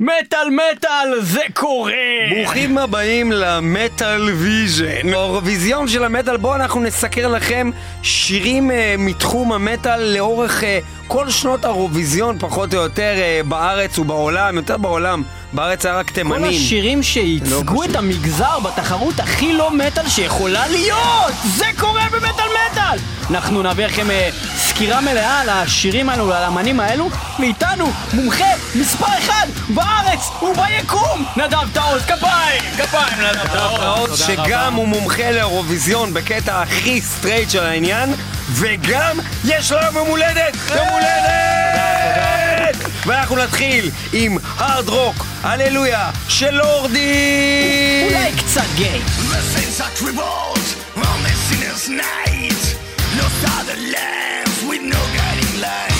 מטאל מטאל, זה קורה! ברוכים הבאים למטאל ויז'ן, האירוויזיון של המטאל, בו אנחנו נסקר לכם שירים uh, מתחום המטאל לאורך uh, כל שנות האירוויזיון, פחות או יותר uh, בארץ ובעולם, יותר בעולם, בארץ היה רק תימנים. כל השירים שייצגו את המגזר בתחרות הכי לא מטאל שיכולה להיות! זה קורה במטאל מטאל! אנחנו נביא לכם אה, סקירה מלאה על השירים האלו ועל האמנים האלו, ואיתנו מומחה מספר אחד בארץ וביקום! נדב טאוס, כפיים! כפיים נדב טאוס! שגם הוא מומחה לאירוויזיון בקטע הכי סטרייט של העניין, וגם יש לו יום הולדת! יום הולדת! ואנחנו נתחיל עם Hard Rock, Hallelujah, של לורדי! אולי קצת גיי. Sinner's night. Lost are the lambs with no guiding light.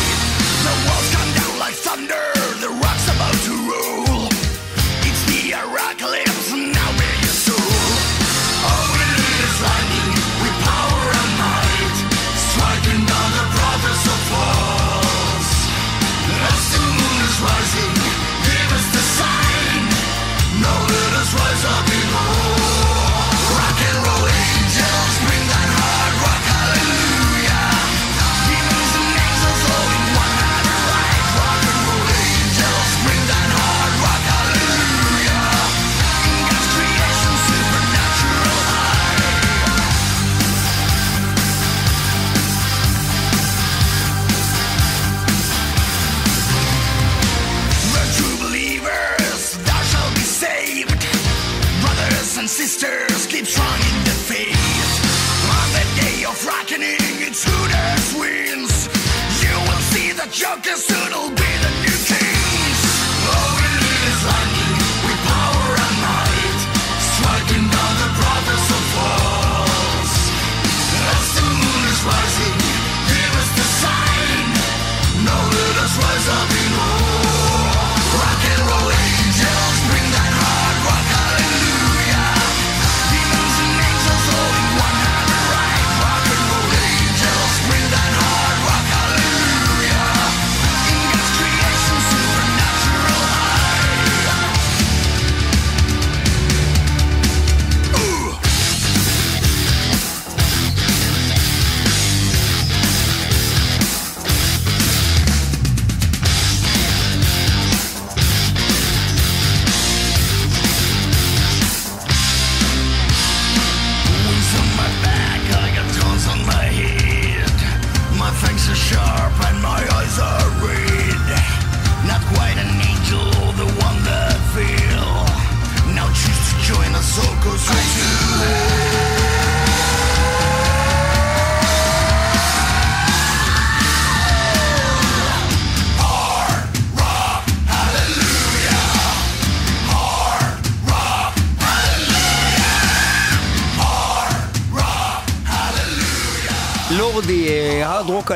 Judas wins. You will see the Joker's soon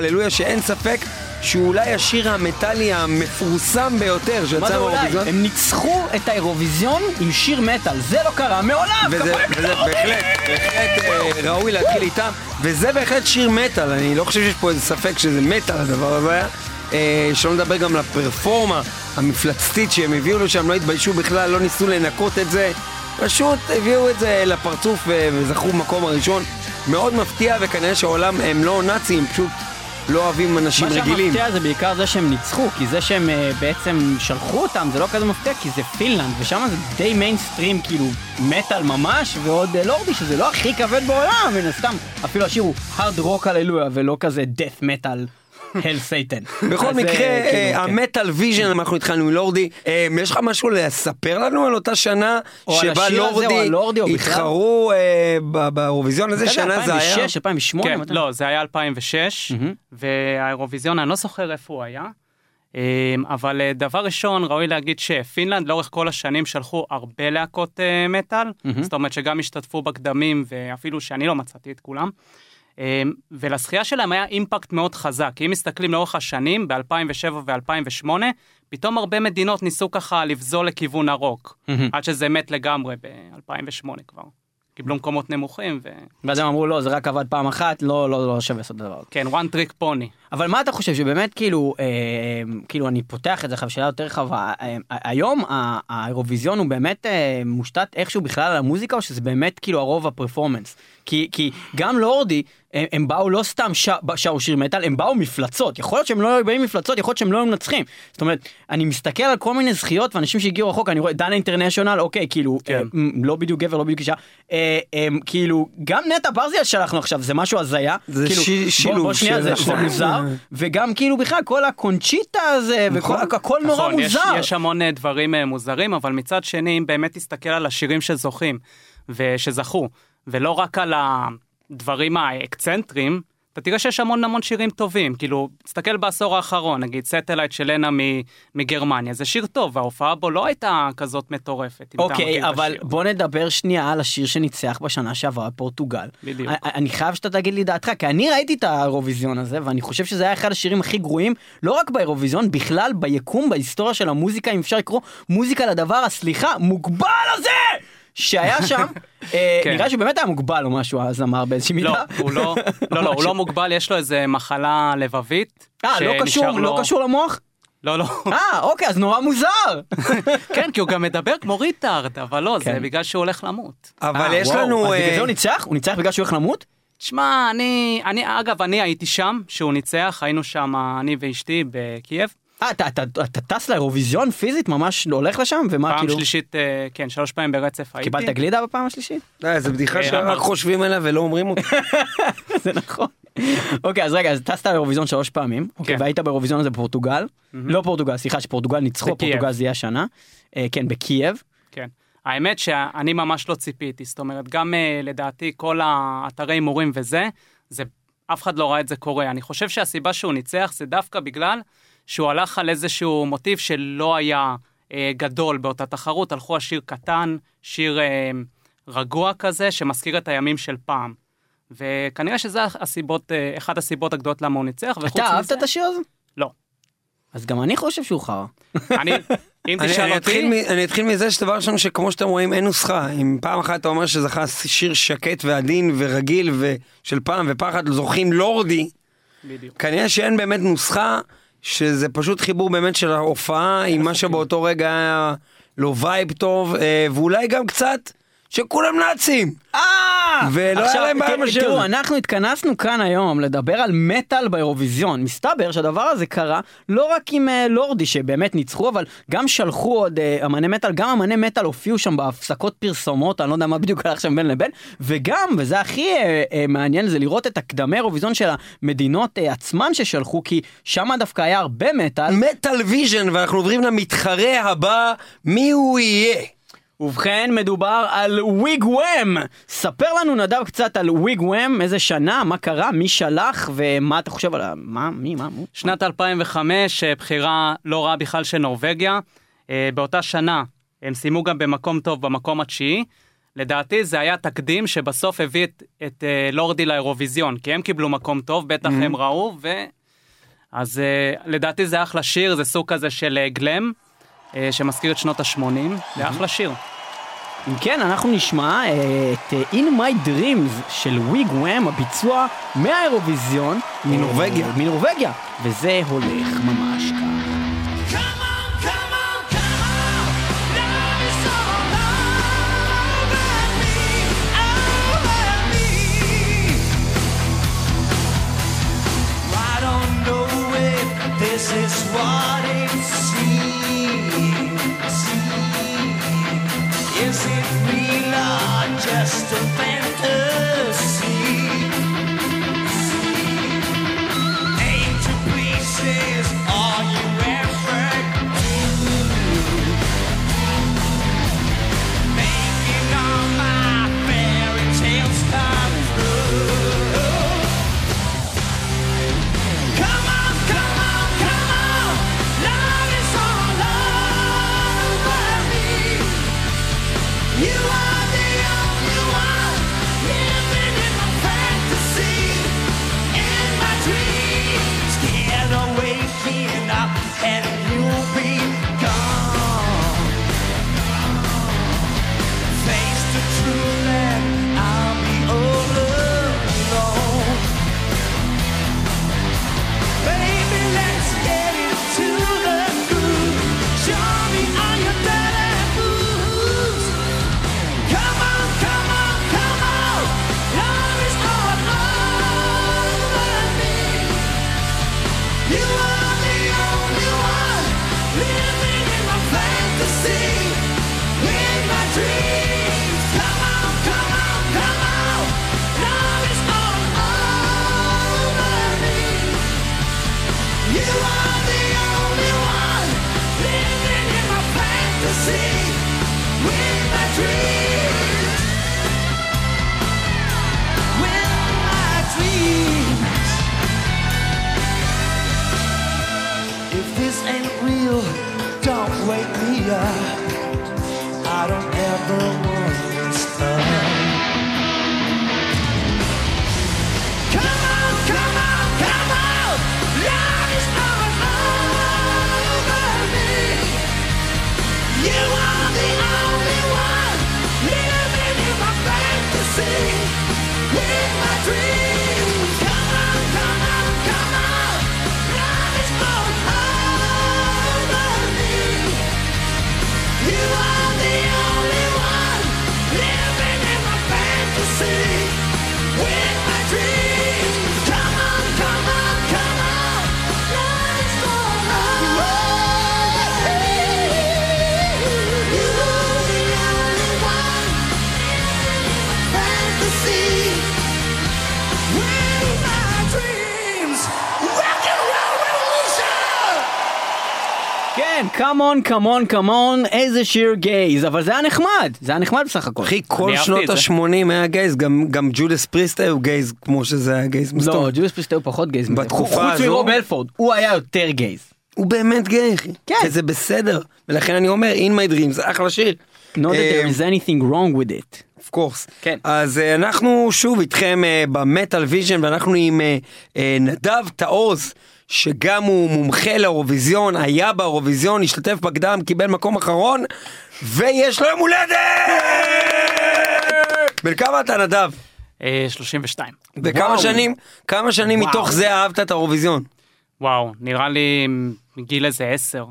הללויה, שאין ספק שהוא אולי השיר המטאלי המפורסם ביותר שיצא? מהאירוויזיון. הם ניצחו את האירוויזיון עם שיר מטאל, זה לא קרה מעולם! וזה וזה! בהחלט, בהחלט אה, ראוי להתחיל איתם, וזה בהחלט שיר מטאל, אני לא חושב שיש פה איזה ספק שזה מטאל הדבר הזה היה. אה, שלא נדבר גם לפרפורמה המפלצתית שהם הביאו לשם, לא התביישו בכלל, לא ניסו לנקות את זה, פשוט הביאו את זה לפרצוף אה, וזכו במקום הראשון. מאוד מפתיע, וכנראה שהעולם הם לא נאצים, פשוט לא אוהבים אנשים מה רגילים. שמפתיע זה בעיקר זה שהם ניצחו, כי זה שהם אה, בעצם שלחו אותם זה לא כזה מפתיע, כי זה פינלנד, ושם זה די מיינסטרים, כאילו מטאל ממש, ועוד אה, לורדי שזה לא הכי כבד בעולם, מן הסתם, אפילו השיר הוא Hard Rock Hallelujah, ולא כזה death metal hail Satan. בכל אז, אה, מקרה, כאילו, אה, כן. המטאל ויז'ן, אנחנו התחלנו עם לורדי. אה, יש לך משהו לספר לנו על אותה שנה שבה הזה, לורדי? התחרו באירוויזיון? איזה יודע, שנה זה היה? 2006, 2008? כן? לא, זה היה 2006, והאירוויזיון, אני לא זוכר איפה הוא היה, אמ, אבל דבר ראשון, ראוי להגיד שפינלנד לאורך כל השנים שלחו הרבה להקות מטאל, זאת אומרת שגם השתתפו בקדמים, ואפילו שאני לא מצאתי את כולם. אמ, ולזכייה שלהם היה אימפקט מאוד חזק, כי אם מסתכלים לאורך השנים, ב-2007 ו-2008, פתאום הרבה מדינות ניסו ככה לבזול לכיוון הרוק, עד שזה מת לגמרי ב-2008 כבר. קיבלו מקומות נמוכים, ו... ואז הם אמרו לא זה רק עבד פעם אחת לא לא לא שווה לעשות הזה. כן, one trick pony. אבל מה אתה חושב שבאמת כאילו אה, כאילו אני פותח את זה עכשיו שאלה יותר רחבה אה, היום האירוויזיון הוא באמת אה, מושתת איכשהו בכלל על המוזיקה או שזה באמת כאילו הרוב הפרפורמנס כי כי גם לורדי הם, הם באו לא סתם ש- שרו שיר מטאל הם באו מפלצות. יכול להיות שהם לא היו באים מפלצות יכול להיות שהם לא היו מנצחים. זאת אומרת אני מסתכל על כל מיני זכיות ואנשים שהגיעו רחוק אני רואה דנה אינטרנשיונל אוקיי כאילו כן. אה, לא בדיוק גבר לא בדיוק אישה. אה, אה, כאילו גם נטע ברזיאל שלחנו עכשיו זה משהו הזיה. זה כאילו, בוא- שילוב בוא שנייה, של- זה, זה מוזר. וגם כאילו בכלל כל הקונצ'יטה הזה וכל הכל נורא נכון, יש, מוזר. יש המון אה, דברים אה, מוזרים, אבל מצד שני, אם באמת תסתכל על השירים שזוכים ושזכו, ולא רק על הדברים האקצנטריים, אתה תראה שיש המון המון שירים טובים, כאילו, תסתכל בעשור האחרון, נגיד Satellite של לנה מגרמניה, זה שיר טוב, וההופעה בו לא הייתה כזאת מטורפת. אוקיי את אבל השיר. בוא נדבר שנייה על השיר שניצח בשנה שעברה בפורטוגל. בדיוק. אני- אני חייב שאתה תגיד לי דעתך כי אני ראיתי את האירוויזיון הזה ואני חושב שזה היה אחד השירים הכי גרועים לא רק באירוויזיון בכלל ביקום בהיסטוריה של המוזיקה אם אפשר לקרוא מוזיקה לדבר הסליחה מוגבל הזה שהיה שם אה, כן. נראה שבאמת היה מוגבל או משהו הזמר באיזושהי מידה. לא, הוא לא, לא, לא, הוא לא מוגבל, יש לו איזה מחלה לבבית. אה לא קשור לו- לא קשור למוח? לא, לא. אה אוקיי אז נורא מוזר. כן, כי הוא גם מדבר כמו ריטארד, אבל לא, זה כן. בגלל שהוא הולך למות. אבל אה, יש וואו, לנו... אז בגלל אה, זה הוא ניצח? הוא ניצח בגלל שהוא הולך למות? תשמע, אני, אני, אגב, אני הייתי שם, שהוא ניצח, היינו שם, אני ואשתי בקייב. אה, אתה, אתה, אתה טס לאירוויזיון פיזית ממש הולך לשם ומה פעם כאילו שלישית, אה, כן, שלוש פעמים ברצף הייתי. קיבלת גלידה בפעם השלישית? אה, זו בדיחה אה, שרק אבל- חושבים עליה ולא אומרים אותה. זה נכון. אוקיי אז רגע אז טסת לאירוויזיון שלוש פעמים אוקיי, כן. והיית באירוויזיון הזה בפורטוגל לא פורטוגל סליחה שפורטוגל ניצחו. פורטוגל זה יהיה השנה אה, כן בקייב כן. האמת שאני ממש לא ציפיתי, זאת אומרת, גם אה, לדעתי כל האתרי הימורים וזה, זה, אף אחד לא ראה את זה קורה. אני חושב שהסיבה שהוא ניצח זה דווקא בגלל שהוא הלך על איזשהו מוטיב שלא היה אה, גדול באותה תחרות, הלכו על שיר קטן, שיר אה, רגוע כזה, שמזכיר את הימים של פעם. וכנראה שזה הסיבות, אה, אחת הסיבות הגדולות למה הוא ניצח, וחוץ אתה אהבת מזה- את השיר הזה? לא. אז גם אני חושב שהוא חרא. אני, אם אני- תשאל אני אתחיל אותי, מ- אני אתחיל מזה שדבר ראשון שכמו שאתם רואים אין נוסחה אם פעם אחת אתה אומר שזכה שיר שקט ועדין ורגיל ושל פעם ופעם אחת זוכים לורדי בדיוק. כנראה שאין באמת נוסחה שזה פשוט חיבור באמת של ההופעה עם מה שבאותו רגע היה לו וייב טוב אה, ואולי גם קצת שכולם נאצים. אה! ולא היה עכשיו, להם בעיה תראו, בשיר תראו. אנחנו התכנסנו כאן היום לדבר על מטאל באירוויזיון. מסתבר שהדבר הזה קרה לא רק עם אה, לורדי שבאמת ניצחו, אבל גם שלחו עוד אה, אמני מטאל, גם אמני מטאל הופיעו שם בהפסקות פרסומות, אני לא יודע מה בדיוק הלך שם בין לבין, וגם, וזה הכי אה, אה, מעניין, זה לראות את הקדמי אירוויזיון של המדינות אה, עצמן ששלחו, כי שם דווקא היה הרבה מטאל. מטאל ויז'ן ואנחנו עוברים למתחרה הבא מי הוא יהיה. ובכן, מדובר על וויג וואם. ספר לנו נדב קצת על וויג וואם, איזה שנה, מה קרה, מי שלח ומה אתה חושב על ה... מה, מי, מה, מו? שנת 2005, אה, בחירה לא רעה בכלל של נורבגיה. אה, באותה שנה הם סיימו גם במקום טוב, במקום התשיעי. לדעתי זה היה תקדים שבסוף הביא את, את אה, לורדי לאירוויזיון, כי הם קיבלו מקום טוב, בטח הם ראו, ו... אז לדעתי זה אחלה שיר, זה סוג כזה של גלם, שמזכיר את שנות ה-80, זה אחלה שיר. אם כן, אנחנו נשמע אה, את אה, In My Dreams של וויג וואם, הביצוע מהאירוויזיון. מנורבגיה. אה, מנורבגיה. וזה הולך ממש כך. Come on, come on, Is it real or just a fantasy? כן, come on, come on, come on, איזה שיר גייז, אבל זה היה נחמד, זה היה נחמד בסך הכל. אחי, כל שנות את זה. ה-80 היה גייז, גם- גם ג'ודס פריסט היו גייז כמו שזה היה גייז. זאת לא? ג'ודס פריסט היו פחות גייז. מזה. בתקופה חוץ הזו- מרוב הלפורד, הוא היה יותר גייז. הוא באמת גיי, אחי. כן. וזה בסדר. ולכן אני אומר, In My Dreams, זה אחלה שיר. Not that אה, there is anything wrong with it. of course. כן. אז אה, אנחנו שוב איתכם אה, במטאל ויז'ן ואנחנו עם אה, אה, נדב תעוז. שגם הוא מומחה לאירוויזיון, היה באירוויזיון, השתתף בקדם, קיבל מקום אחרון, ויש לו יום הולדת! בן כמה אתה נדב? אה, 32. וכמה וואו. שנים, כמה שנים וואו. מתוך זה אהבת את האירוויזיון? וואו, נראה לי מגיל איזה 10.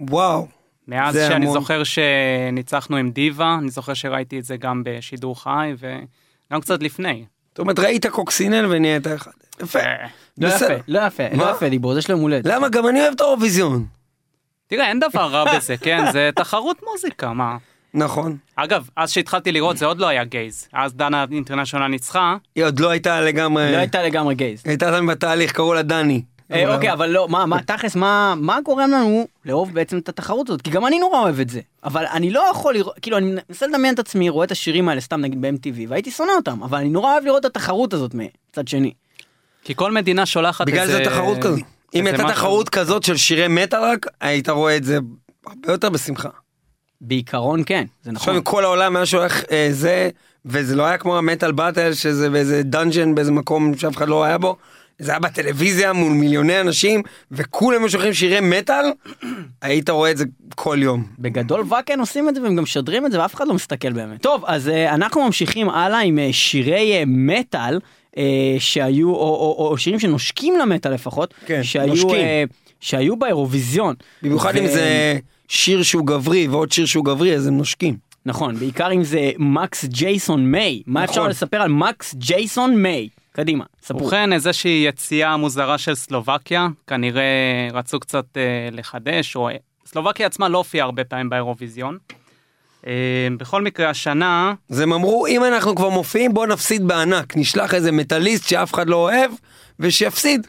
וואו. מאז שאני המון. זוכר שניצחנו עם דיווה, אני זוכר שראיתי את זה גם בשידור חי וגם קצת לפני. זאת אומרת, ראית קוקסינל ונהיית אחד. יפה. אה, לא יפה. לא יפה? לא יפה דיבור, זה שלו יום הולדת. למה? גם אני אוהב את האירוויזיון. תראה, אין דבר רע בזה, כן? זה תחרות מוזיקה, מה? נכון. אגב, אז שהתחלתי לראות זה עוד לא היה גייז. אז דנה אינטרנשיונל ניצחה. היא עוד לא הייתה לגמרי... לא הייתה לגמרי גייז. הייתה עדיין בתהליך, קראו לה דני. אה, אוקיי, אבל לא, מה, מה, תכלס, מה, מה גורם לנו לאהוב בעצם את התחרות הזאת? כי גם אני נורא אוהב את זה. אבל אני לא יכול לראות, כאילו, אני מנסה לדמיין את עצמי, רואה את השירים האלה, סתם נגיד ב-MTV, והייתי שונא אותם, אבל אני נורא אוהב לראות את התחרות הזאת מצד שני. כי כל מדינה שולחת בגלל איזה... זה תחרות כזאת. אם הייתה. תחרות כזאת של שירי מטאל רק, היית רואה את זה הרבה יותר בשמחה. בעיקרון כן, זה עכשיו נכון. אם כל העולם היה שולח אה, זה, וזה לא היה כמו המטאל באטל, שזה באיזה דאנג'ן באיזה מקום שאף אחד לא היה בו. זה היה בטלוויזיה מול מיליוני אנשים, וכולם שולחים שירי מטאל, היית רואה את זה כל יום. בגדול ואקן עושים את זה והם גם משדרים את זה ואף אחד לא מסתכל באמת. טוב, אז uh, אנחנו ממשיכים הלאה עם uh, שירי uh, מטאל uh, שהיו, או, או, או, או שירים שנושקים למטאל לפחות, כן, שהיו, נושקים. uh, שהיו באירוויזיון. במיוחד ו- אם זה שיר שהוא גברי ועוד שיר שהוא גברי, אז הם נושקים. נכון, בעיקר אם זה מקס ג'ייסון מיי. מה אפשר נכון. לספר על מקס ג'ייסון מיי? קדימה, ספרו. ובכן, איזושהי יציאה מוזרה של סלובקיה, כנראה רצו קצת אה, לחדש, או סלובקיה עצמה לא הופיעה הרבה פעמים באירוויזיון. אה, בכל מקרה, השנה, אז הם אמרו, אם אנחנו כבר מופיעים, בוא נפסיד בענק. נשלח איזה מטאליסט שאף אחד לא אוהב, ושיפסיד.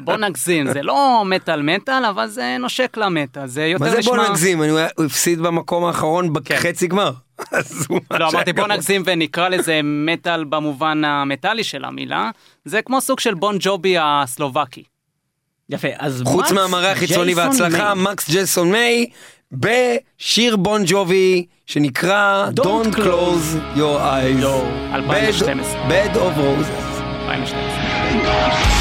בוא נגזים, זה לא מטאל מטאל, אבל זה נושק למטאל, זה יותר מה זה נשמע... בוא נגזים? הוא הפסיד במקום האחרון בחצי גמר. אז הוא לא, אמרתי בוא. נגזים ונקרא לזה מטאל במובן המטאלי של המילה, זה כמו סוג של בון ג'ובי הסלובקי. יפה, אז חוץ מקס מהמראה החיצוני וההצלחה. מקס ג'ייסון מיי, בשיר בון ג'ובי, שנקרא Don't Close Your Eyes. לא, Bed- 2012. Bed of Roses. 2012.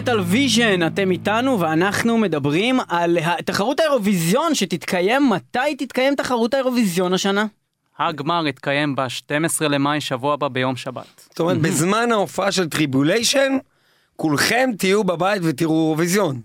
מטאל ויז'ן, אתם איתנו ואנחנו מדברים על תחרות האירוויזיון שתתקיים, מתי תתקיים תחרות האירוויזיון השנה? הגמר יתקיים ב-12 למאי, שבוע הבא ביום שבת. זאת אומרת, בזמן ההופעה של טריבוליישן, כולכם תהיו בבית ותראו אירוויזיון.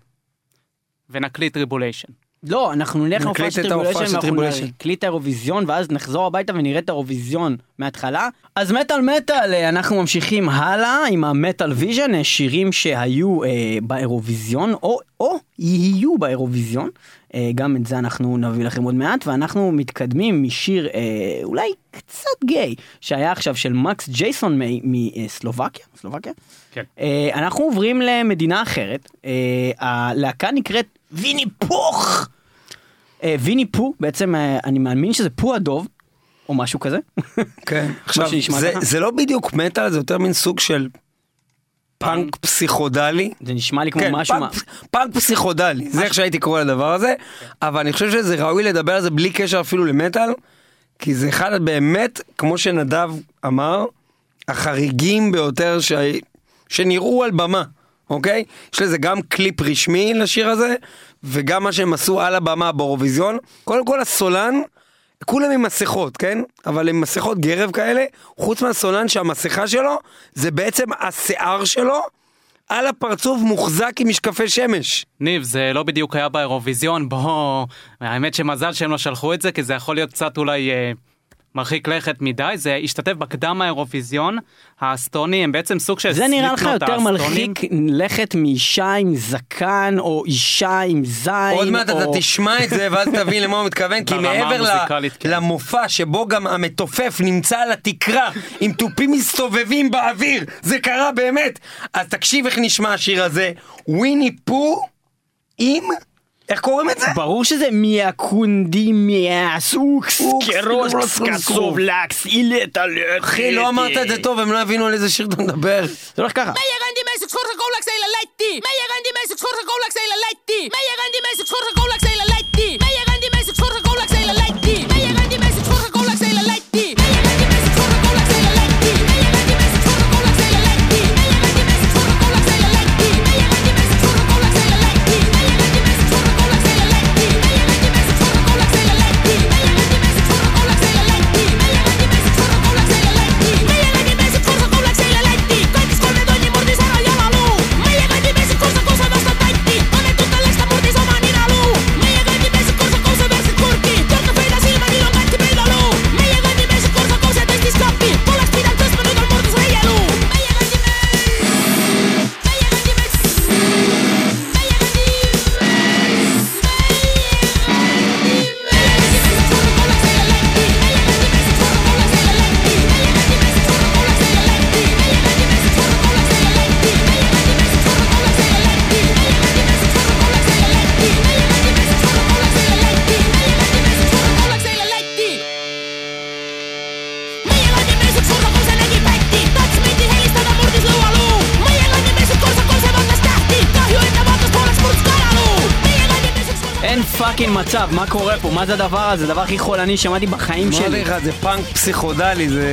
ונקליט טריבוליישן. לא, אנחנו נלך להופעה של טריבוליישן ואנחנו טריבוליישן. נקליט את האירוויזיון ואז נחזור הביתה ונראה את האירוויזיון מההתחלה. אז מטאל מטאל, אה, אנחנו ממשיכים הלאה עם המטאל ויז'ן, אה, שירים שהיו אה, באירוויזיון או, או יהיו באירוויזיון. אה, גם את זה אנחנו נביא לכם עוד מעט ואנחנו מתקדמים משיר אה, אולי קצת גיי שהיה עכשיו של מקס ג'ייסון מ- מסלובקיה. סלובקיה? כן. אה, אנחנו עוברים למדינה אחרת, אה, הלהקה נקראת ויני פוך. אה, ויני פו, בעצם אה, אני מאמין שזה פו הדוב, או משהו כזה. כן. עכשיו, זה-. זה לא בדיוק מטאל, זה יותר מין סוג של פאנק פסיכודלי. זה נשמע לי כמו כן, משהו מה... פאנק, פאנק פסיכודלי, זה איך שהייתי קורא לדבר הזה, אבל אני חושב שזה ראוי לדבר על זה בלי קשר אפילו למטאל, כי זה אחד באמת, כמו שנדב אמר, החריגים ביותר ש... שנראו על במה, אוקיי? יש לזה גם קליפ רשמי לשיר הזה, וגם מה שהם עשו על הבמה באירוויזיון. קודם כל הסולן, כולם עם מסכות, כן? אבל עם מסכות גרב כאלה, חוץ מהסולן שהמסכה שלו, זה בעצם השיער שלו. על הפרצוף מוחזק עם משקפי שמש. ניב, זה לא בדיוק היה באירוויזיון, בוא... האמת שמזל שהם לא שלחו את זה, כי זה יכול להיות קצת אולי אה, מרחיק לכת מדי. זה השתתף בקדם האירוויזיון האסטוני, הם בעצם סוג של... זה נראה לך יותר האסטונים. מלחיק לכת מאישה עם זקן, או אישה עם זין, עוד מעט או... אתה תשמע את זה ואז תבין למה הוא מתכוון, כי מעבר ל- כן. למופע שבו גם המתופף נמצא על התקרה עם תופים מסתובבים באוויר, זה קרה באמת. אז תקשיב איך נשמע השיר הזה, וויני פו עם, איך קוראים את זה? ברור שזה מיאקונדי מיאסוקס, אוקס, קרוס קרוס, קסוב לקס, אילטה אחי, לא אמרת את זה טוב, הם לא הבינו על איזה שיר אתה מדבר. זה הולך ככה. מצב, מה קורה פה? מה זה הדבר הזה? זה הדבר הכי חולני שמעתי בחיים אמרתי שלי. לך, זה פאנק פסיכודלי, זה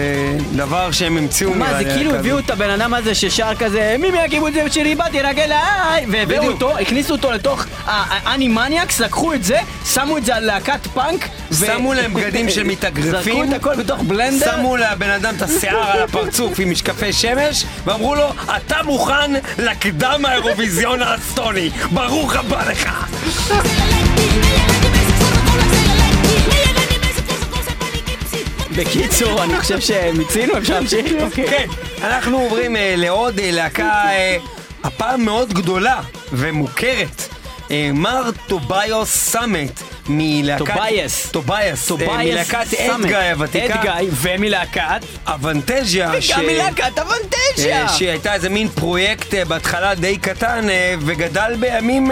דבר שהם המציאו מה, זה כאילו כזה. הביאו את הבן אדם הזה ששר כזה מי מהקיבוץ זה שלי באתי רק אליי והביאו. אותו, הכניסו אותו לתוך האני מניאקס, לקחו את זה, שמו את זה על להקת פאנק שמו להם בגדים של מתאגרפים. זרקו את הכל בתוך בלנדר שמו לבן אדם את השיער על הפרצוף עם משקפי שמש, ואמרו לו, אתה מוכן לקדם האירוויזיון האסטוני, ברוך הבא לך. בקיצור, אני חושב שמיצינו, אפשר להמשיך? אוקיי. כן, אנחנו עוברים אה, לעוד אה, להקה, אה, הפעם מאוד גדולה ומוכרת. מר טוביאס סאמט מלהקת... טובייס. טובייס. אה, טובייס מלהקת. אדגיי הוותיקה. אדגיי ומלהקת אבנטזיה. ש- וגם מלהקת אבנטזיה אה, שהייתה איזה מין פרויקט אה, בהתחלה די קטן וגדל בימים,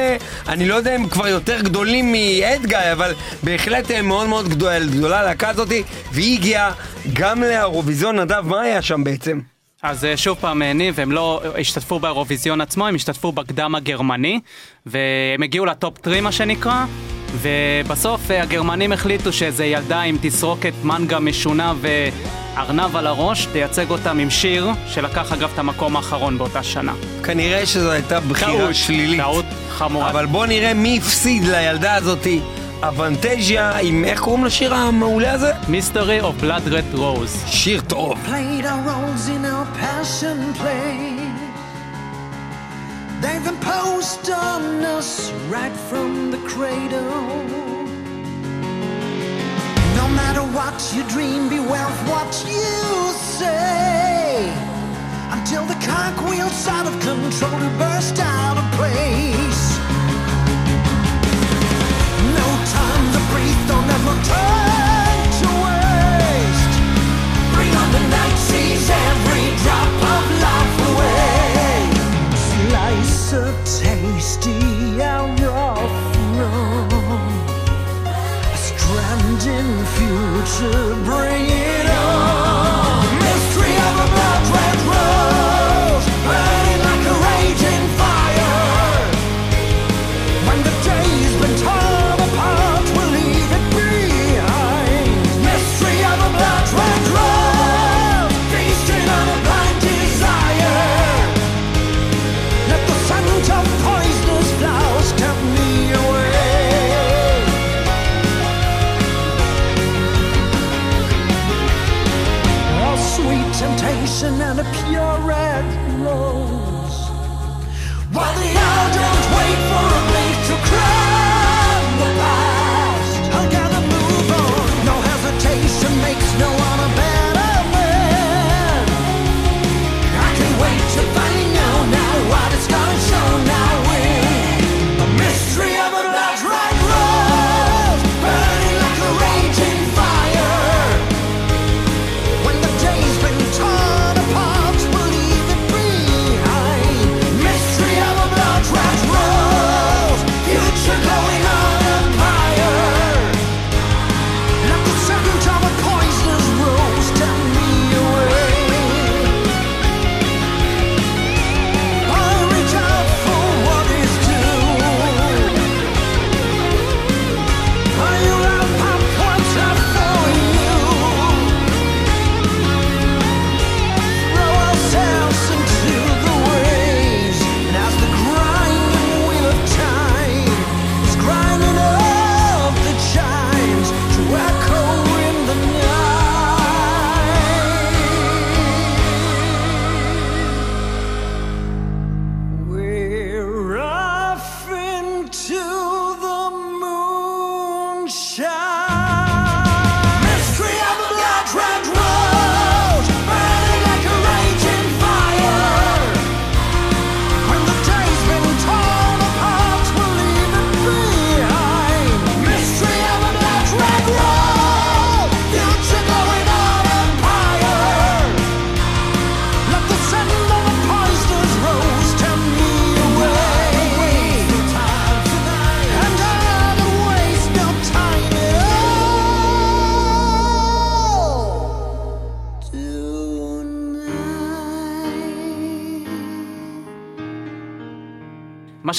אני לא יודע אם כבר יותר גדולים מאדגאי, אבל בהחלט מאוד מאוד גדולה, גדולה הלהקה הזאתי, והיא הגיעה גם לאירוויזיון, נדב, מה היה שם בעצם? אז שוב פעם, ניב, הם לא השתתפו באירוויזיון עצמו, הם השתתפו בקדם הגרמני, והם הגיעו לטופ 3 מה שנקרא, ובסוף אה, הגרמנים החליטו שזה ילדה עם תסרוקת מנגה משונה ארנב על הראש, תייצג אותם עם שיר שלקח אגב את המקום האחרון באותה שנה. כנראה שזו הייתה בחירה טעות, שלילית. טעות חמורה. אבל בוא נראה מי הפסיד לילדה הזאתי. אבנטג'יה עם, איך קוראים לשיר המעולה הזה? Mystery of Blood Red Rose. שיר טוב. played our roles in our passion play. They've imposed on us right from the cradle. No matter what you dream, beware of what you say. Until the cartwheel's out of control to burst out of place. No time to breathe, don't ever turn to waste. Bring on the night, seize so tasty and rough. A stranding future, bring it on.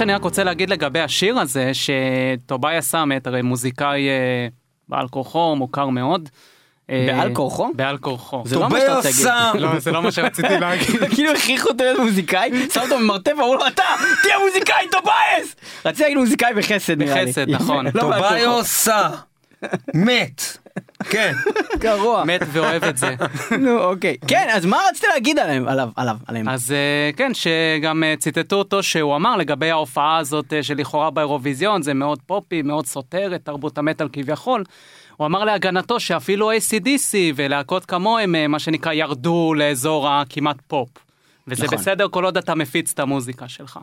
שאני רק רוצה להגיד לגבי השיר הזה, שטוביאס סאמט, הרי מוזיקאי אה, בעל כורחו, מוכר מאוד. אה, בעל כורחו? בעל כורחו. זה לא מה שאתה רוצה להגיד. סאם! לא, זה לא מה שרציתי להגיד. כאילו הכריחו אותו להיות מוזיקאי, שם אותו במרתף, אמרו לו אתה תהיה מוזיקאי טובייס! רציתי להגיד מוזיקאי בחסד נראה לי. בחסד, נכון. לא. טוביאס מת. כן. גרוע. מת ואוהב את זה. נו אוקיי. כן אז מה רצית להגיד עליהם? עליו, עליו, עליהם? אז אה, כן, שגם אה, ציטטו אותו שהוא אמר לגבי ההופעה הזאת אה, שלכאורה באירוויזיון, זה מאוד פופי, מאוד סותר את תרבות המטאל כביכול. הוא אמר להגנתו שאפילו ACDC ולהקות כמוהם, מה שנקרא, ירדו לאזור הכמעט פופ. וזה נכון. בסדר כל עוד אתה מפיץ את המוזיקה שלך.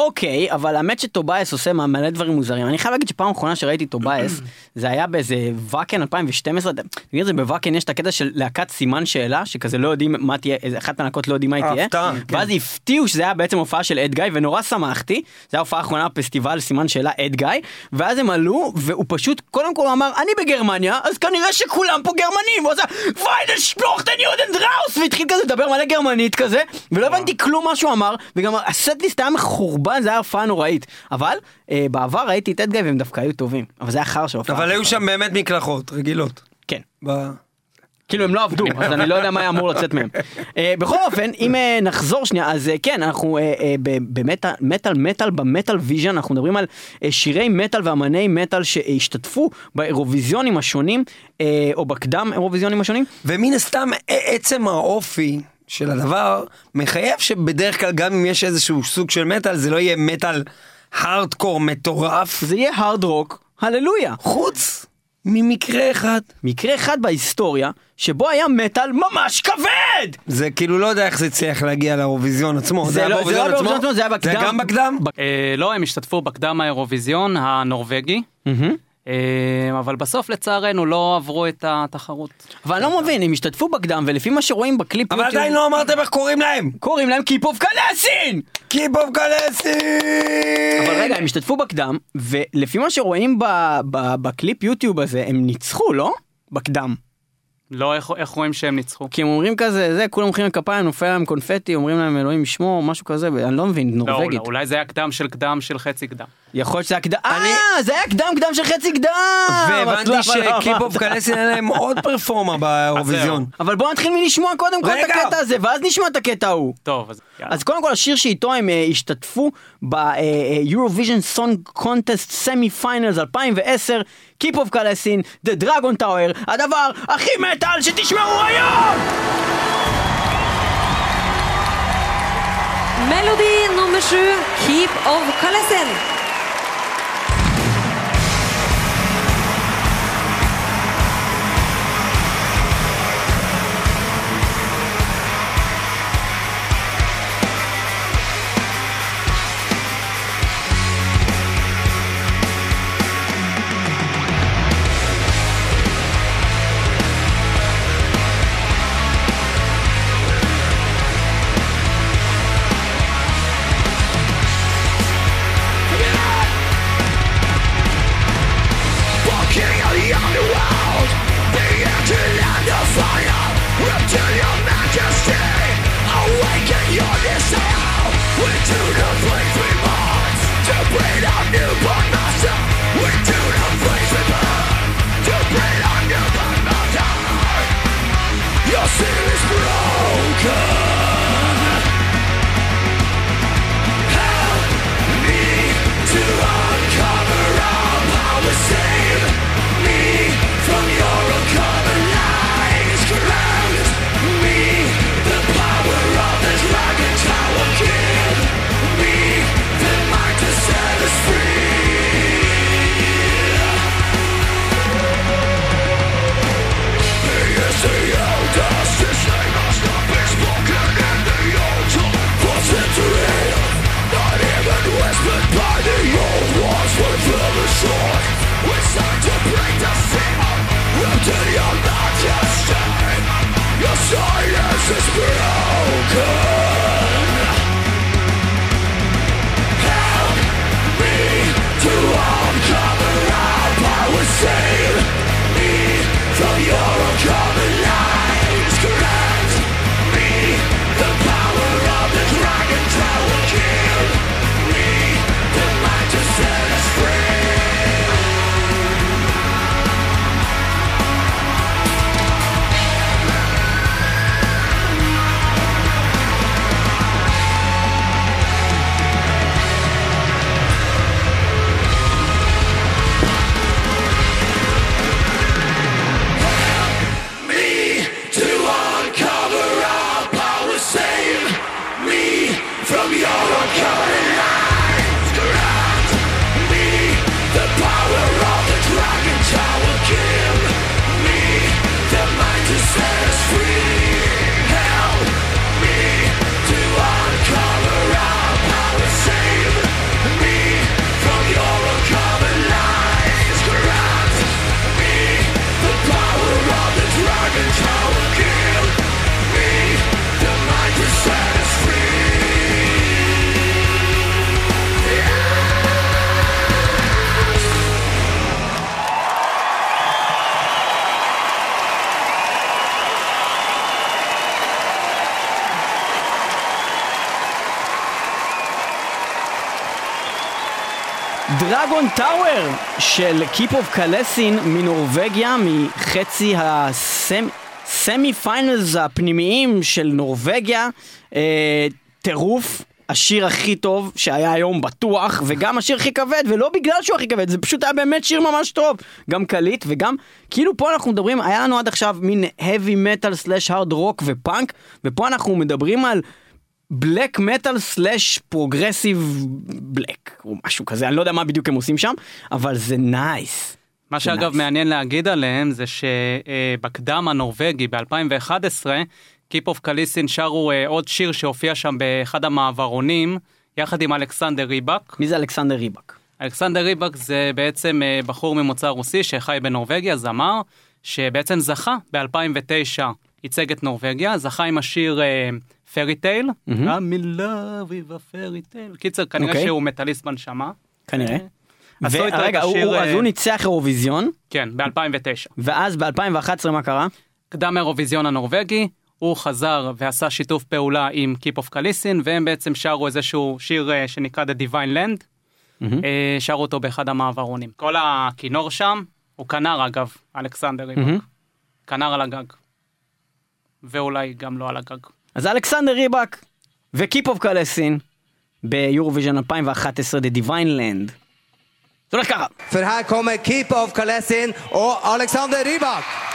אוקיי, אבל האמת שטובייס עושה מלא דברים מוזרים. אני חייב להגיד שפעם אחרונה שראיתי טובייס, זה היה באיזה ואקן 2012, אתה מכיר את זה בוואקן יש את הקטע של להקת סימן שאלה, שכזה לא יודעים מה תהיה, איזה אחת מהלהקות לא יודעים מה היא תהיה, הפתעה, כן. ואז הפתיעו שזה היה בעצם הופעה של אד גיא, ונורא שמחתי, זה היה ההופעה האחרונה בפסטיבל סימן שאלה אד גיא, ואז הם עלו, והוא פשוט, קודם כל אמר, אני בגרמניה, אז כנראה שכולם פה גרמנים, הוא עשה, ויידל שפלוכטן יודן דראוס, והתחיל כזה לדבר מלא גרמנית כזה, ולא הבנתי כלום מה שהוא אמר, וגם הסטליסט היה מחורבן, זה היה הופעה נוראית, אבל אה, בעבר ראיתי את אד גיא והם דווקא היו טובים, אבל זה היה חרא של הופעה. אבל היו שם באמת מקלחות רגילות. כן. ב- כאילו הם לא עבדו, אז אני לא יודע מה היה אמור לצאת מהם. אה, בכל אופן, אם אה, נחזור שנייה, אז אה, כן, אנחנו אה, ב- במטאל, מטאל מטאל, ב Metal Vision, אנחנו מדברים על אה, שירי מטאל ואמני מטאל שהשתתפו באירוויזיונים השונים, אה, או בקדם אירוויזיונים השונים. ומן הסתם עצם האופי של הדבר מחייב שבדרך כלל גם אם יש איזשהו סוג של מטאל זה לא יהיה מטאל הארדקור מטורף. זה יהיה הארד רוק, הללויה. חוץ ממקרה אחד. מקרה אחד בהיסטוריה, שבו היה מטאל ממש כבד! זה כאילו לא יודע איך זה הצליח להגיע לאירוויזיון עצמו. זה היה לא- זה לא באירוויזיון עצמו, זה היה זה בקדם. גם בקדם? אה, לא, הם השתתפו בקדם האירוויזיון הנורבגי, אה, אבל בסוף לצערנו לא עברו את התחרות. אבל אני לא מבין, הם השתתפו בקדם, ולפי מה שרואים בקליפ אבל עדיין לא אמרתם איך קוראים להם. קוראים להם Keep of Kalessin! Keep of Kalessin! אבל רגע, הם השתתפו בקדם, ולפי מה שרואים ב- ב- בקליפ יוטיוב הזה, הם ניצחו, לא? בקדם. לא, איך, איך רואים שהם ניצחו? כי הם אומרים כזה, זה, כולם מוחאים לכפיים, נופל להם קונפטי, אומרים להם אלוהים ישמור, משהו כזה, אני לא מבין, לא, נורבגית. אולי זה היה קדם של קדם של חצי קדם. יכול להיות שזה היה קדם, אה, זה היה קדם קדם של חצי קדם! והבנתי אז למה לא ש Keep of אמרת? Kalessin היה להם עוד פרפורמה באירוויזיון. אבל בואו נתחיל מלשמוע קודם כל את. הקטע הזה, ואז נשמע את הקטע ההוא. טוב, אז יאללה. אז קודם כל השיר שאיתו הם אה, השתתפו ב-Eurovision Song Contest Semi Finals 2010, Keep of קלסין, The Dragon Tower, הדבר הכי מטאל שתשמעו היום! Melodi nummer sju, Keep of Kalesen. Dragon Tower של Keep of Kalessin מנורבגיה, מחצי הסמ... ה semi finals הפנימיים של נורבגיה, אה, טירוף. השיר הכי טוב שהיה היום בטוח, וגם השיר הכי כבד, ולא בגלל שהוא הכי כבד, זה פשוט היה באמת שיר ממש טוב. גם קליט, וגם, כאילו פה אנחנו מדברים, היה לנו עד עכשיו מין heavy metal slash hard rock ופאנק, ופה אנחנו מדברים על black metal slash progressive black, או משהו כזה, אני לא יודע מה בדיוק הם עושים שם, אבל זה nice. מה שאגב nice. מעניין להגיד עליהם זה שבקדם הנורבגי ב-2011, Keep of Kalessin שרו אה, עוד שיר שהופיע שם באחד המעברונים, יחד עם אלכסנדר ריבק. מי זה אלכסנדר ריבק? אלכסנדר ריבק זה בעצם אה, בחור ממוצא רוסי שחי בנורבגיה, זמר, שבעצם זכה ב-2009, ייצג את נורבגיה, זכה עם השיר פרי טייל, I'm in love with a fairy tale. קיצר, כנראה אוקיי. שהוא מטאליסט בנשמה. כנראה. איתו את ורגע, הוא- השיר, אז אה, הוא ניצח אירוויזיון, כן, ב-2009. ואז ב-2011 מה קרה? קדם האירוויזיון הנורבגי, הוא חזר ועשה שיתוף פעולה עם Keep of קליסין, והם בעצם שרו איזשהו שיר אה, שנקרא The Divine Land, אה, שרו אותו באחד המעברונים. כל הכינור שם, הוא כנר אגב, אלכסנדר ריבק. כנר על הגג. ואולי גם לא על הגג. אז אלכסנדר ריבק ו Keep of Kalessin ב Eurovision 2011, The Divine Land. זה הולך ככה. Kommer Keep of Kalessin og Alexander Rybak.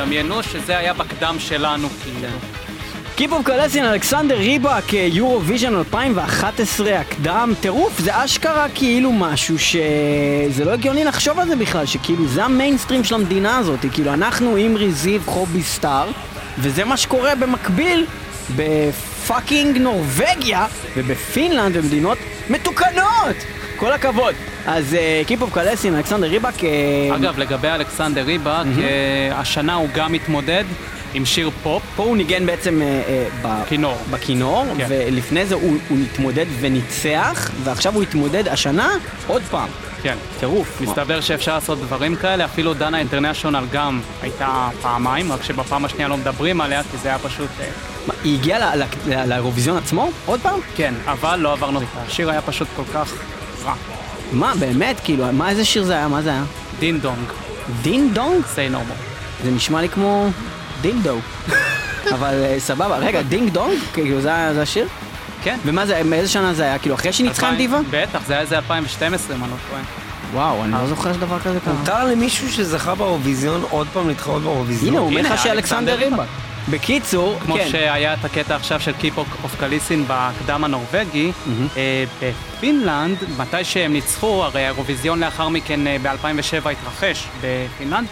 דמיינו שזה היה בקדם שלנו, כאילו. Keep of Kalessin, אלכסנדר ריבק, Eurovision 2011, הקדם, טירוף, זה אשכרה כאילו משהו שזה לא הגיוני לחשוב על זה בכלל, שכאילו זה המיינסטרים של המדינה הזאת, כאילו אנחנו אימרי זיו חובי סטאר, וזה מה שקורה במקביל ב fucking נורבגיה ובפינלנד ובמדינות מתוקנות! כל הכבוד. אז Keep of Kalessin, אלכסנדר ריבק, אה, אגב, לגבי אלכסנדר ריבק, אה, השנה הוא גם מתמודד עם שיר פופ. פה הוא ניגן בעצם אה, אה. בכינור, כן. ולפני זה הוא הוא התמודד וניצח, ועכשיו הוא התמודד השנה עוד פעם. כן. טירוף. מסתבר שאפשר לעשות דברים כאלה, אפילו דנה אינטרנשיונל גם הייתה פעמיים, רק שבפעם השנייה לא מדברים עליה, כי זה היה פשוט... אה, מה, היא הגיעה לאירוויזיון עצמו? עוד פעם? כן, אבל לא עברנו את השיר היה פשוט כל כך רע. מה, באמת? כאילו, מה, איזה שיר זה היה? מה זה היה? Ding Dong, Ding Dong? say no more. זה נשמע לי כמו דינדו. אבל אה, סבבה. רגע, Ding Dong? כאילו, זה השיר? כן. ומה זה, מאיזה שנה זה היה? כאילו, אחרי שהיא ניצחה עם דיווה? בטח, זה היה איזה 2012 אם אני לא טועה. וואו, אני לא זוכר שדבר כזה קרה. מותר למישהו שזכה באירוויזיון עוד פעם להתחרות באירוויזיון? הנה, הוא אומר לך שאלכסנדר אלכסנדר ריבק. בקיצור, כמו כן. שהיה את הקטע עכשיו של Keep of Kalessin בקדם הנורבגי, אה, בפינלנד, מתי שהם ניצחו, הרי האירוויזיון לאחר מכן אה, ב-2007 התרחש בפינלנד.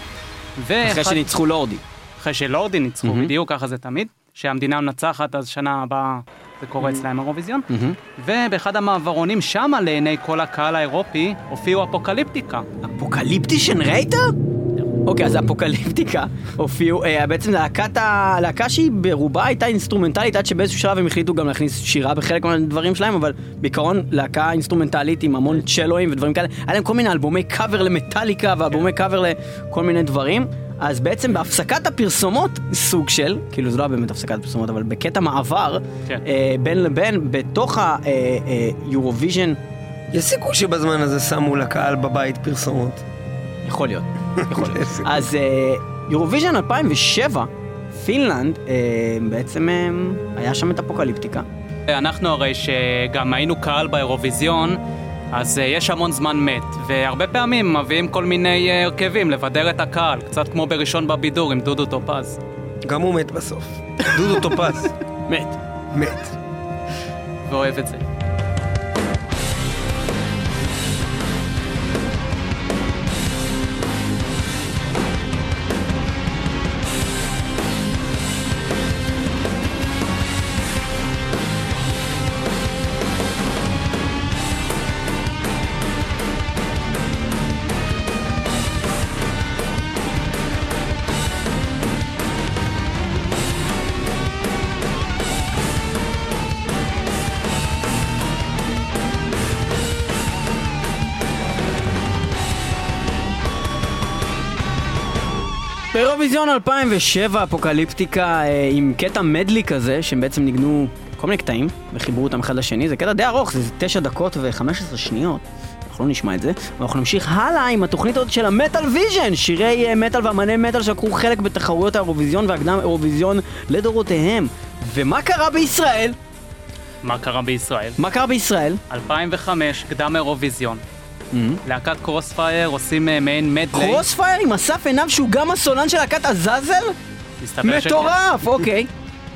אחרי ואחד- שניצחו לורדי. אחרי שלורדי ניצחו, בדיוק ככה זה תמיד. שהמדינה מנצחת, אז שנה הבאה זה קורה אצלהם האירוויזיון. ובאחד המעברונים שמה לעיני כל הקהל האירופי, הופיעו אפוקליפטיקה. Apokalyptischen Reiter? אוקיי, אז אפוקליפטיקה הופיעו, אה, בעצם להקת ה... להקה שהיא ברובה הייתה אינסטרומנטלית עד שבאיזשהו שלב הם החליטו גם להכניס שירה בחלק מהדברים שלהם, אבל בעיקרון להקה אינסטרומנטלית עם המון צ'לואים ודברים כאלה. היה להם כל מיני אלבומי קאבר למטאליקה ואלבומי קאבר לכל מיני דברים. אז בעצם בהפסקת הפרסומות, סוג של, כאילו זה לא היה באמת הפסקת פרסומות, אבל בקטע מעבר, כן. אה, בין לבין, בתוך אה, ה Eurovision, יש סיכוי שבזמן הזה שמו לקהל בבית פרסומות. יכול להיות, יכול להיות. אז אה, Eurovision 2007, פינלנד, אה, בעצם אה, היה שם את אפוקליפטיקה. אנחנו הרי שגם היינו קהל באירוויזיון, אז אה, יש המון זמן מת, והרבה פעמים מביאים כל מיני אה, הרכבים לבדר את הקהל, קצת כמו בראשון בבידור עם דודו טופז. גם הוא מת בסוף. דודו טופז. מת. מת. ואוהב את זה. באירוויזיון 2007 אפוקליפטיקה אה, עם קטע מדלי כזה, שהם בעצם ניגנו כל מיני קטעים וחיברו אותם אחד לשני, זה קטע די ארוך, זה 9 דקות ו-15 שניות. אנחנו לא נשמע את זה, ואנחנו נמשיך הלאה עם התוכנית הזאת של ה Metal Vision, שירי אה, מטאל ואמני מטאל שלקחו חלק בתחרויות האירוויזיון והקדם אירוויזיון לדורותיהם. ומה קרה בישראל? מה קרה בישראל? מה קרה בישראל? 2005, קדם אירוויזיון. להקת Crossfire עושים אה, מעין מדלי. Crossfire עם אסף עינב שהוא גם הסולן של להקת עזאזל? מטורף, אוקיי.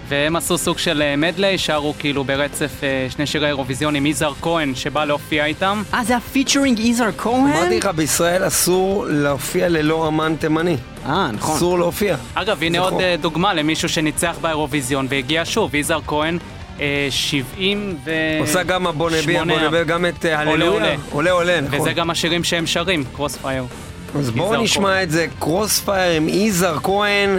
והם עשו סוג של אה, מדלי, שרו כאילו ברצף אה, שני שירי אירוויזיון עם יזהר כהן שבא להופיע איתם. אה, זה ה featuring יזהר כהן? אמרתי לך, בישראל אסור להופיע ללא אמן תימני. אה, נכון. אסור להופיע. אגב, הנה זה עוד. אה, דוגמה למישהו שניצח באירוויזיון והגיע שוב, יזהר כהן, אה, 70 ו... עושה גם אבניבי, שמונה. אבניבי, גם את אה, הללויה. עולה. עולה נכון. וזה גם השירים שהם שרים, Crossfire. אז בואו נשמע. את זה, Crossfire עם יזהר כהן,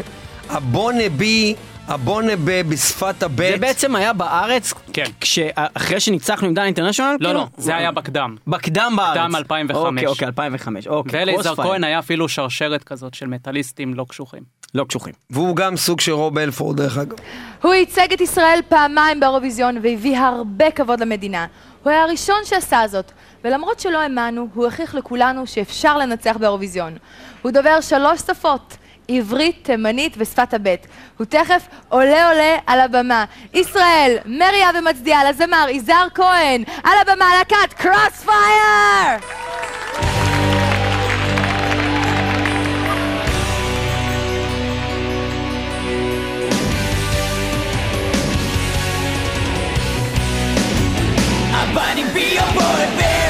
אבניבי, אבניבי בשפת הב'. זה בעצם היה בארץ, כן. כש- אחרי שניצחנו עם דנה אינטרנשיונל? לא, כאילו? לא, זה היה בקדם. בקדם בארץ. קדם 2005. אוקיי, אוקיי, 2005. אוקיי, Crossfire. כהן היה אפילו שרשרת כזאת של מטאליסטים לא קשוחים. לא קשוחים. והוא גם סוג של רוב הלפורד דרך אגב. הוא ייצג את ישראל פעמיים באירוויזיון והביא הרבה כבוד למדינה. הוא היה הראשון שעשה זאת, ולמרות שלא האמנו, הוא הוכיח לכולנו שאפשר לנצח באירוויזיון. הוא דובר שלוש שפות, עברית, תימנית ושפת הבט. הוא תכף עולה עולה על הבמה. ישראל, מריה ומצדיעה לזמר יזהר כהן, על הבמה להקת קרוספייר! הבנים בי או בוהבב הבנים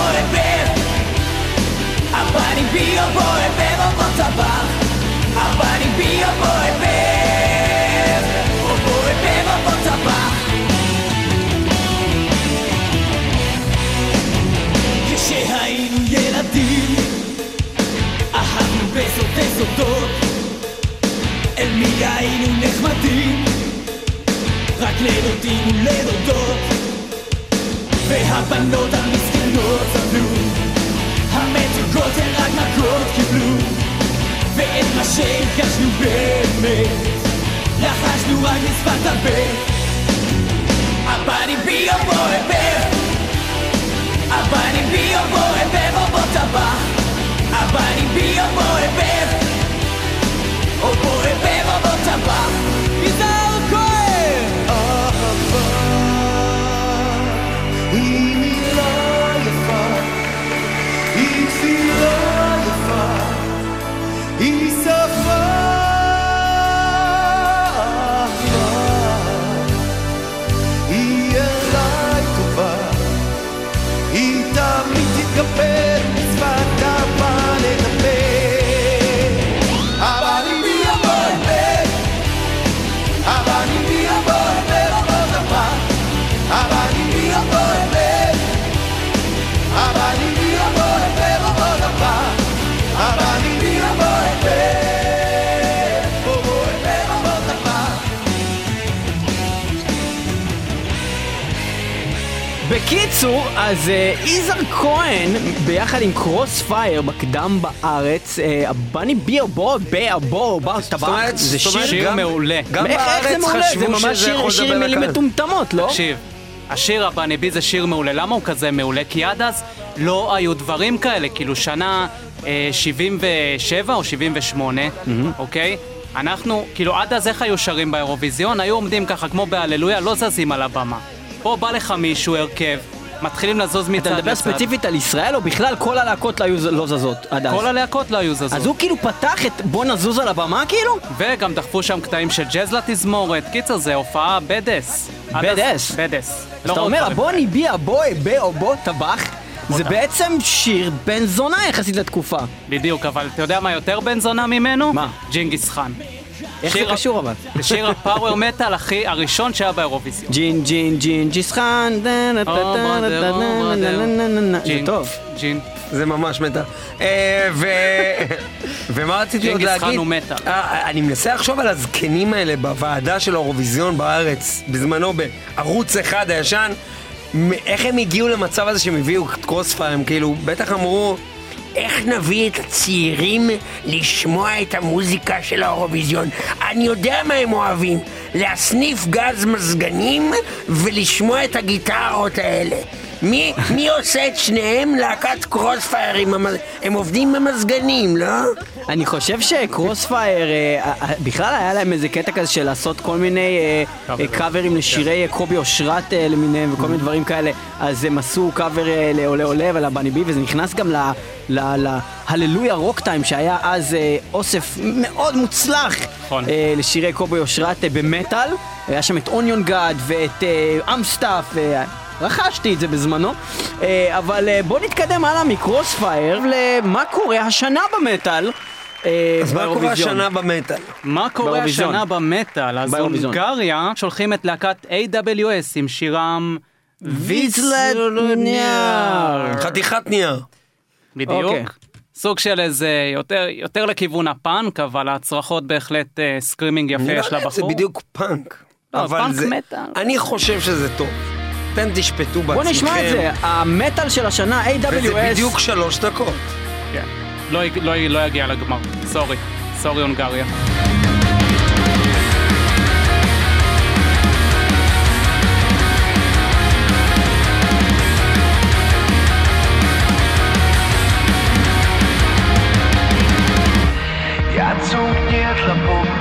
בועטת הפנים בי הבועטת עומדות טבח הפנים בי הבועטת הבועטת עומדות טבח כשהיינו ילדים אהבנו בזאת וזאתות אל מי היינו נחמדים רק לילות ולדודות והבנות המזרחיות המסכנות סבלו המתוקות הן רק מכות קיבלו ואת מה שהרגשנו באמת לחשנו רק לשפת הפה הבני בי או בו הבב הבני בי או בו הבב או בו טבח הבני בי או בו הבב או פייר, בקדם בארץ, אה, הבני ביר בו, בו, בו, בו, טבח, אומרת- זה שיר מעולה. גם איך- איך זה בארץ מעולה? חשבו זה ממש שזה שיר- יכול לדבר עם מילים לקהל. מטומטמות, לא? תקשיב, השיר הבני בי זה שיר מעולה. למה הוא כזה מעולה? כי עד אז לא היו דברים כאלה, כאילו שנה אה, 77 או 78, אוקיי? אנחנו, כאילו עד אז איך היו שרים באירוויזיון? היו עומדים ככה כמו בהללויה, לא זזים על הבמה. פה בא לך מישהו, הרכב, מתחילים לזוז מצד אתה לצד. מדבר ספציפית על ישראל, או בכלל כל הלהקות לא היו לא זזות עד אז? כל הלהקות לא היו זזות. אז הוא כאילו פתח את בוא נזוז על הבמה כאילו? וגם דחפו שם קטעים של ג'אז לתזמורת. קיצר, זה הופעה badass. Badass? Badass. אז לא אתה אומר, דברים הבוני בי הבוי בו טבח, זה. בעצם שיר בן זונה יחסית לתקופה. בדיוק, אבל אתה יודע מה יותר בן זונה ממנו? מה? ג'ינגיס חאן. איך זה קשור אבל? שיר ה power metal הכי הראשון שהיה באירוויזיון. ג'ין ג'ין ג'ין ג'יס חאן, דה, נה, דה, דה, דה, דה, דה, נה, נה, נה, נה, נה. זה טוב. ג'ין. זה ממש מטאל. אה, ו... ומה רציתי עוד ג'ינגיס להגיד? חאן הוא מטאל. אה, אני מנסה לחשוב על הזקנים האלה בוועדה של האירוויזיון בארץ, בזמנו בערוץ אחד הישן, איך הם הגיעו למצב הזה שהם הביאו קרוספייר, הם כאילו, בטח אמרו... איך נביא את הצעירים לשמוע את המוזיקה של האירוויזיון? אני יודע מה הם אוהבים, להסניף גז מזגנים ולשמוע את הגיטרות האלה. מי, מי עושה את שניהם? להקת קרוספייר. הם עובדים במזגנים, לא? אני חושב שקרוספייר, אה, אה, בכלל היה להם איזה קטע כזה של לעשות כל מיני אה, אה, קאברים לשירי אה, קובי אושרת אה, למיניהם וכל מיני דברים כאלה. אז הם עשו קאבר אה, לעולה עולה ולבני בי, וזה נכנס גם להללויה רוק טיים, שהיה אז אה, אוסף מאוד מוצלח נכון. אה, לשירי קובי אושרת אה, במטאל. היה שם את אוניון גאד ואת אה, אמסטאפ. אה, רכשתי את זה בזמנו, אה, אבל אה, בואו נתקדם הלאה מ Crossfire למה קורה השנה במטאל. אה, אז מה קורה. השנה במטאל? מה קורה. השנה במטאל? אז. הונגריה שולחים את להקת AWS עם שירם Viszlát nyár. חתיכת נייר. בדיוק. אוקיי. סוג של איזה יותר, יותר לכיוון הפאנק, אבל הצרחות בהחלט אה, screaming יפה לא יש אם זה לבחור. בדיוק פאנק. לא, אבל פאנק זה... אני חושב שזה טוב. אתם תשפטו בעצמכם. בוא נשמע את זה, המטאל של השנה, וזה AWS. בדיוק שלוש דקות. כן. לא, לא, לא יגיע לגמר, sorry. Sorry הונגריה. Jag tog jävla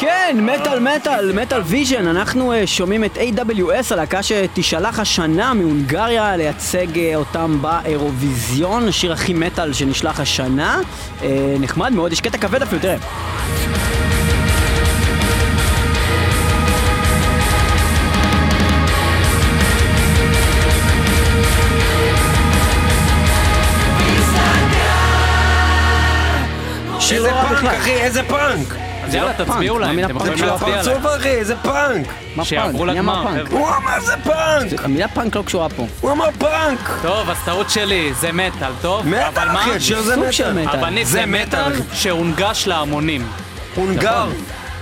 כן, מטאל מטאל, מטאל ויז'ן, אנחנו אה, שומעים את AWS, הלהקה שתישלח השנה מהונגריה לייצג אה, אותם באירוויזיון, השיר הכי מטאל שנשלח השנה. אה, נחמד מאוד, יש קטע כבד אפילו, תראה. שיר איזה לא רע פאנק, בכלל. אחי, איזה פאנק! יאללה, פאנק, תצביעו להם, אתם יכולים של להצביע להם. אחי, איזה פאנק! מה שיעברו פאנק? אמר לגמר. הוא אמר זה פאנק! המילה פאנק לא קשורה פה. הוא אמר פאנק! טוב, אז טעות שלי, זה מטאל, טוב? מטאל? אחי, השיר זה מטאל. אבל זה זה מטאל. שהונגש להמונים. הונגר!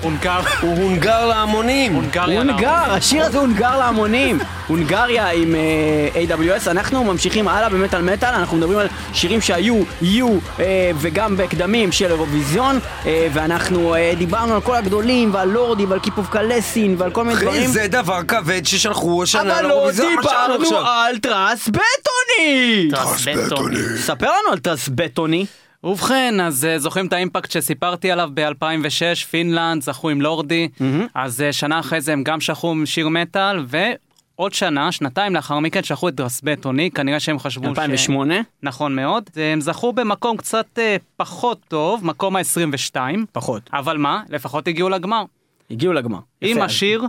הונגר. הוא הונגר להמונים! הונגריה הונגר. השיר הזה הונגר להמונים. הונגריה עם אה, AWS, אנחנו ממשיכים הלאה במטאל מטאל, אנחנו מדברים על שירים שהיו, יהיו אה, וגם בהקדמים של אירוויזיון, אה, ואנחנו דיברנו על כל הגדולים ועל לורדי ועל Keep of Kalessin ועל כל מיני דברים. זה דבר כבד ששלחו השנה אבל לא לאירוויזיון, מה שאמרנו דיברנו. על Teräsbetoni! Teräsbetoni. ספר לנו על Teräsbetoni. ובכן, אז אה, זוכרים את האימפקט שסיפרתי עליו ב-2006, פינלנד, זכו עם לורדי, אז אה, שנה אחרי זה הם גם שלחו עם שיר מטאל, ועוד שנה, שנתיים לאחר מכן, שלחו את Teräsbetoni, כנראה שהם חשבו ש... 2008. נכון מאוד. הם זכו במקום קצת אה, פחות טוב, מקום ה-22. פחות. אבל מה? לפחות הגיעו לגמר. הגיעו לגמר. עם. השיר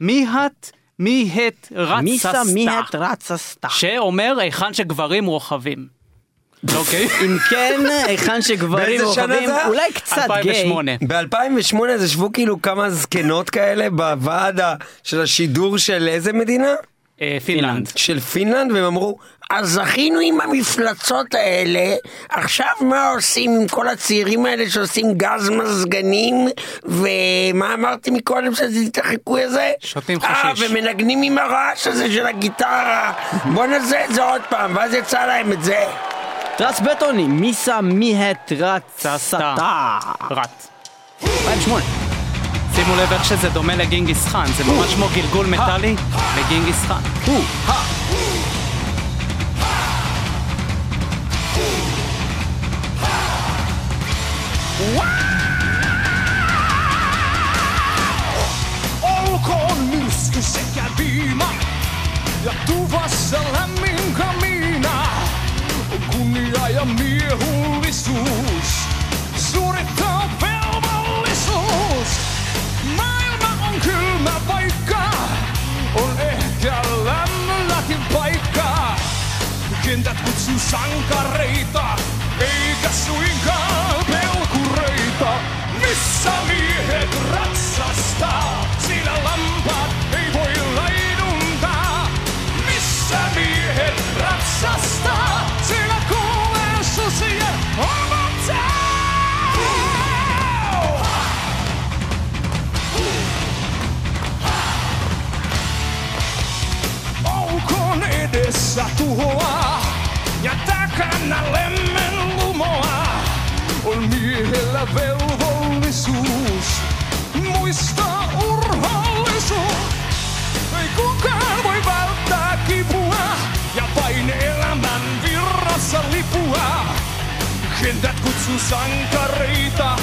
מי את, מי את רצה מיסה מי סתה. את רצה סתה. שאומר היכן שגברים רוכבים. אוקיי? אם כן, היכן שגברים באיזה שנה רוכבים? אולי קצת גיי. 2008. ב-2008 אז ישבו כאילו כמה זקנות כאלה בוועד ה- של השידור של איזה מדינה? אה, פינלנד. של פינלנד, והם אמרו, אז זכינו עם המפלצות האלה, עכשיו מה עושים עם כל הצעירים האלה שעושים גז מזגנים, ומה אמרתי מקודם שזה את החיקוי הזה? שותים אה, חשיש. ומנגנים עם הרעש הזה של הגיטרה, בוא נעשה את זה עוד פעם, ואז יצא להם את זה. טרס בטוני, מיסה מי את רצה סתה. רט. 2008. שימו לב איך שזה דומה לגינגיס חאן, זה ממש כמו גלגול מטאלי לגינגיס חאן. Olkoon myrsky sekä viima ja tuvassa lämmin kamina. Kunnia ja miehullisuus suorittaa velvollisuus. Maailma on kylmä paikka, on ehkä lämmölläkin paikka. Kentät kutsuu sankareita, eikä suinkaan pelkureita. Missä miehet Edessä tuhoa ja takana lemmen lumoa. On miehellä velvollisuus muistaa urhollisuus. Ei kukaan voi välttää kipua ja vain elämän virrassa lipua. Kentät kutsuu sankareita,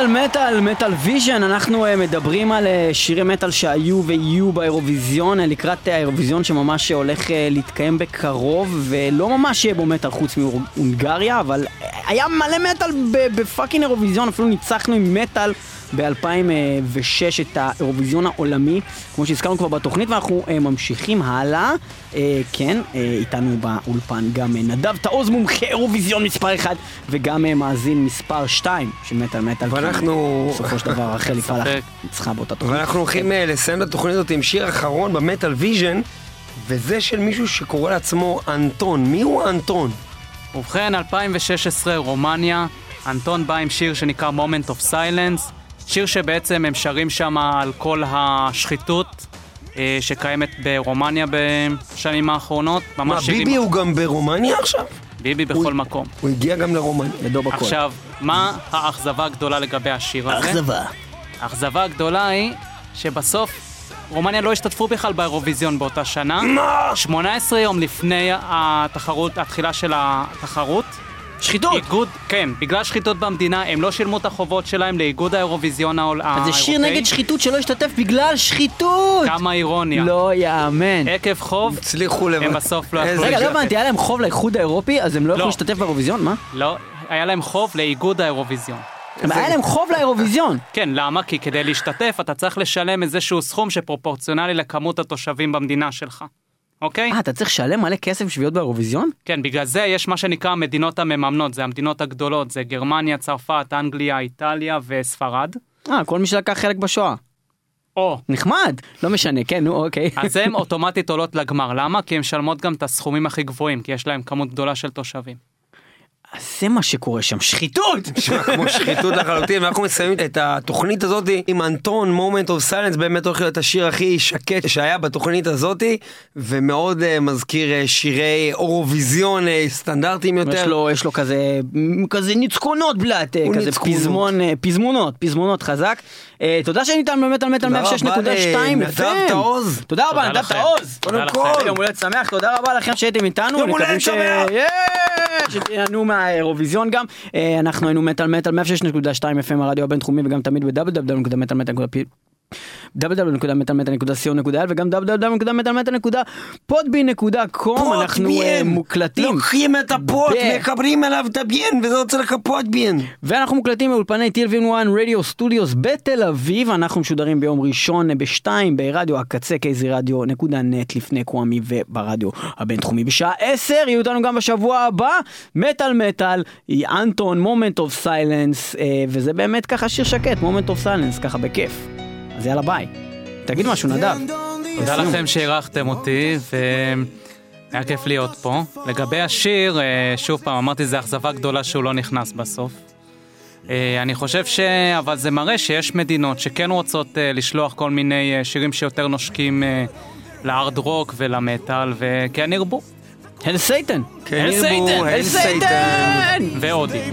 מטאל מטאל מטאל ויז'ן. אנחנו אה, מדברים על אה, שירי מטאל שהיו ויהיו באירוויזיון אה, לקראת האירוויזיון שממש הולך להתקיים בקרוב ולא ממש יהיה בו מטאל חוץ מהונגריה אבל היה מלא מטאל ב fucking אירוויזיון. אפילו ניצחנו עם מטאל ב-2006 את האירוויזיון העולמי, כמו שהזכרנו כבר בתוכנית, ואנחנו אה, ממשיכים הלאה. אה, כן, אה, איתנו באולפן גם אה, נדב תעוז, מומחה אירוויזיון מספר 1, וגם אה, מאזין מספר 2 של מטאל מטאל. ואנחנו- בסופו של דבר רחלי פלח. ניצחה באותה תוכנית. ואנחנו הולכים אה, לסיים את התוכנית הזאת עם שיר אחרון במטאל ויז'ן, וזה של מישהו שקורא לעצמו אנטון. מי הוא אנטון? ובכן, 2016, רומניה, אנטון בא עם שיר שנקרא Moment of Silence, שיר שבעצם הם שרים שם על כל השחיתות אה, שקיימת ברומניה בשנים האחרונות. מה, שירים- ביבי הוא גם ברומניה עכשיו? ביבי בכל מקום. הוא הגיע גם לרומניה. ידו בכל. עכשיו, מה האכזבה הגדולה לגבי השיר הזה? אכזבה. האכזבה הגדולה היא שבסוף רומניה לא השתתפו בכלל באירוויזיון באותה שנה. מה? 18 יום לפני התחרות, התחילה של התחרות. שחיתות! איגוד, כן, בגלל שחיתות במדינה, הם לא שילמו את החובות שלהם לאיגוד האירוויזיון העול- אז זה שיר האירופאי. נגד שחיתות שלא השתתף בגלל שחיתות! כמה אירוניה. לא יאמן. עקב חוב, הצליחו לבד. הם בסוף לא יכלו רגע, לא. הבנתי, היה להם חוב לאיחוד האירופי, אז הם לא יכלו לא. להשתתף באירוויזיון? מה? לא, היה להם חוב לאיגוד האירוויזיון. היה להם חוב לאירוויזיון. כן, למה? כי כדי להשתתף אתה צריך לשלם איזשהו סכום שפרופורציונלי לכמות התושבים במדינה שלך. אוקיי? אה, אתה צריך לשלם מלא כסף בשביל להיות באירוויזיון? כן, בגלל זה יש מה שנקרא המדינות המממנות, זה המדינות הגדולות, זה גרמניה, צרפת, אנגליה, איטליה וספרד. אה, כל מי שלקח חלק בשואה. או, נחמד. לא משנה, כן, נו, אוקיי. אז הן אוטומטית עולות לגמר, למה? כי הן משלמות גם את הסכומים הכי גבוהים, כי יש להן כמות גדולה של תושבים. זה מה שקורה שם, שחיתות! נשמע כמו שחיתות לחלוטין, ואנחנו מסיימים את התוכנית הזאת עם אנטון, Moment of Silence, באמת הולך להיות השיר הכי שקט שהיה בתוכנית הזאת, ומאוד uh, מזכיר uh, שירי אורוויזיון uh, סטנדרטיים יש יותר. לו, יש לו כזה, כזה ניצקונות בלאט, אה, כזה. פזמון, אה, פזמונות, פזמונות חזק. אה, תודה שניתן באמת על מטאל רבה 106.2 לנדב FM. תעוז. תודה רבה, נדב. תעוז. תודה קודם. כל. יום הולדת שמח, תודה רבה לכם שהייתם איתנו. יום הולדת שמח. שתהנו מהאירוויזיון גם. אה, אנחנו היינו מטאל מטאל 106.2 FM הרדיו הבינתחומי וגם תמיד ב-www.מטאל.פי www.מטאלמטאל.co.il וגם www.מטאלמטאל.podbean.com אנחנו אה, מוקלטים. לוקחים את הפוט, ב- מקבלים עליו את הביין, וזה לך פוטביין. ואנחנו מוקלטים באולפני TLV1 רדיו סטודיוס בתל אביב, אנחנו משודרים ביום ראשון בשתיים ברדיו הקצה קייזי רדיו נקודה נט לפני קוואמי וברדיו הבינתחומי. בשעה 10, יהיו איתנו גם בשבוע הבא, מטאל מטאל, אנטון, Moment of Silence, וזה באמת ככה שיר שקט, Moment of Silence, ככה בכיף. אז יאללה ביי. תגיד משהו נדב. תודה לכם שאירחתם אותי, והיה כיף להיות פה. לגבי השיר, אה, שוב פעם, אמרתי, זו אכזבה גדולה שהוא לא נכנס בסוף. אה, אני חושב ש... אבל זה מראה שיש מדינות שכן רוצות אה, לשלוח כל מיני שירים שיותר נושקים להארד רוק ולמטאל, וכן ירבו. Hail Satan. כן hail ירבו, Satan. Hail hail Satan.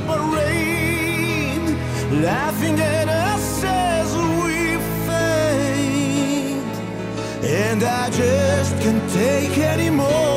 parade, laughing at us And I just can't take anymore.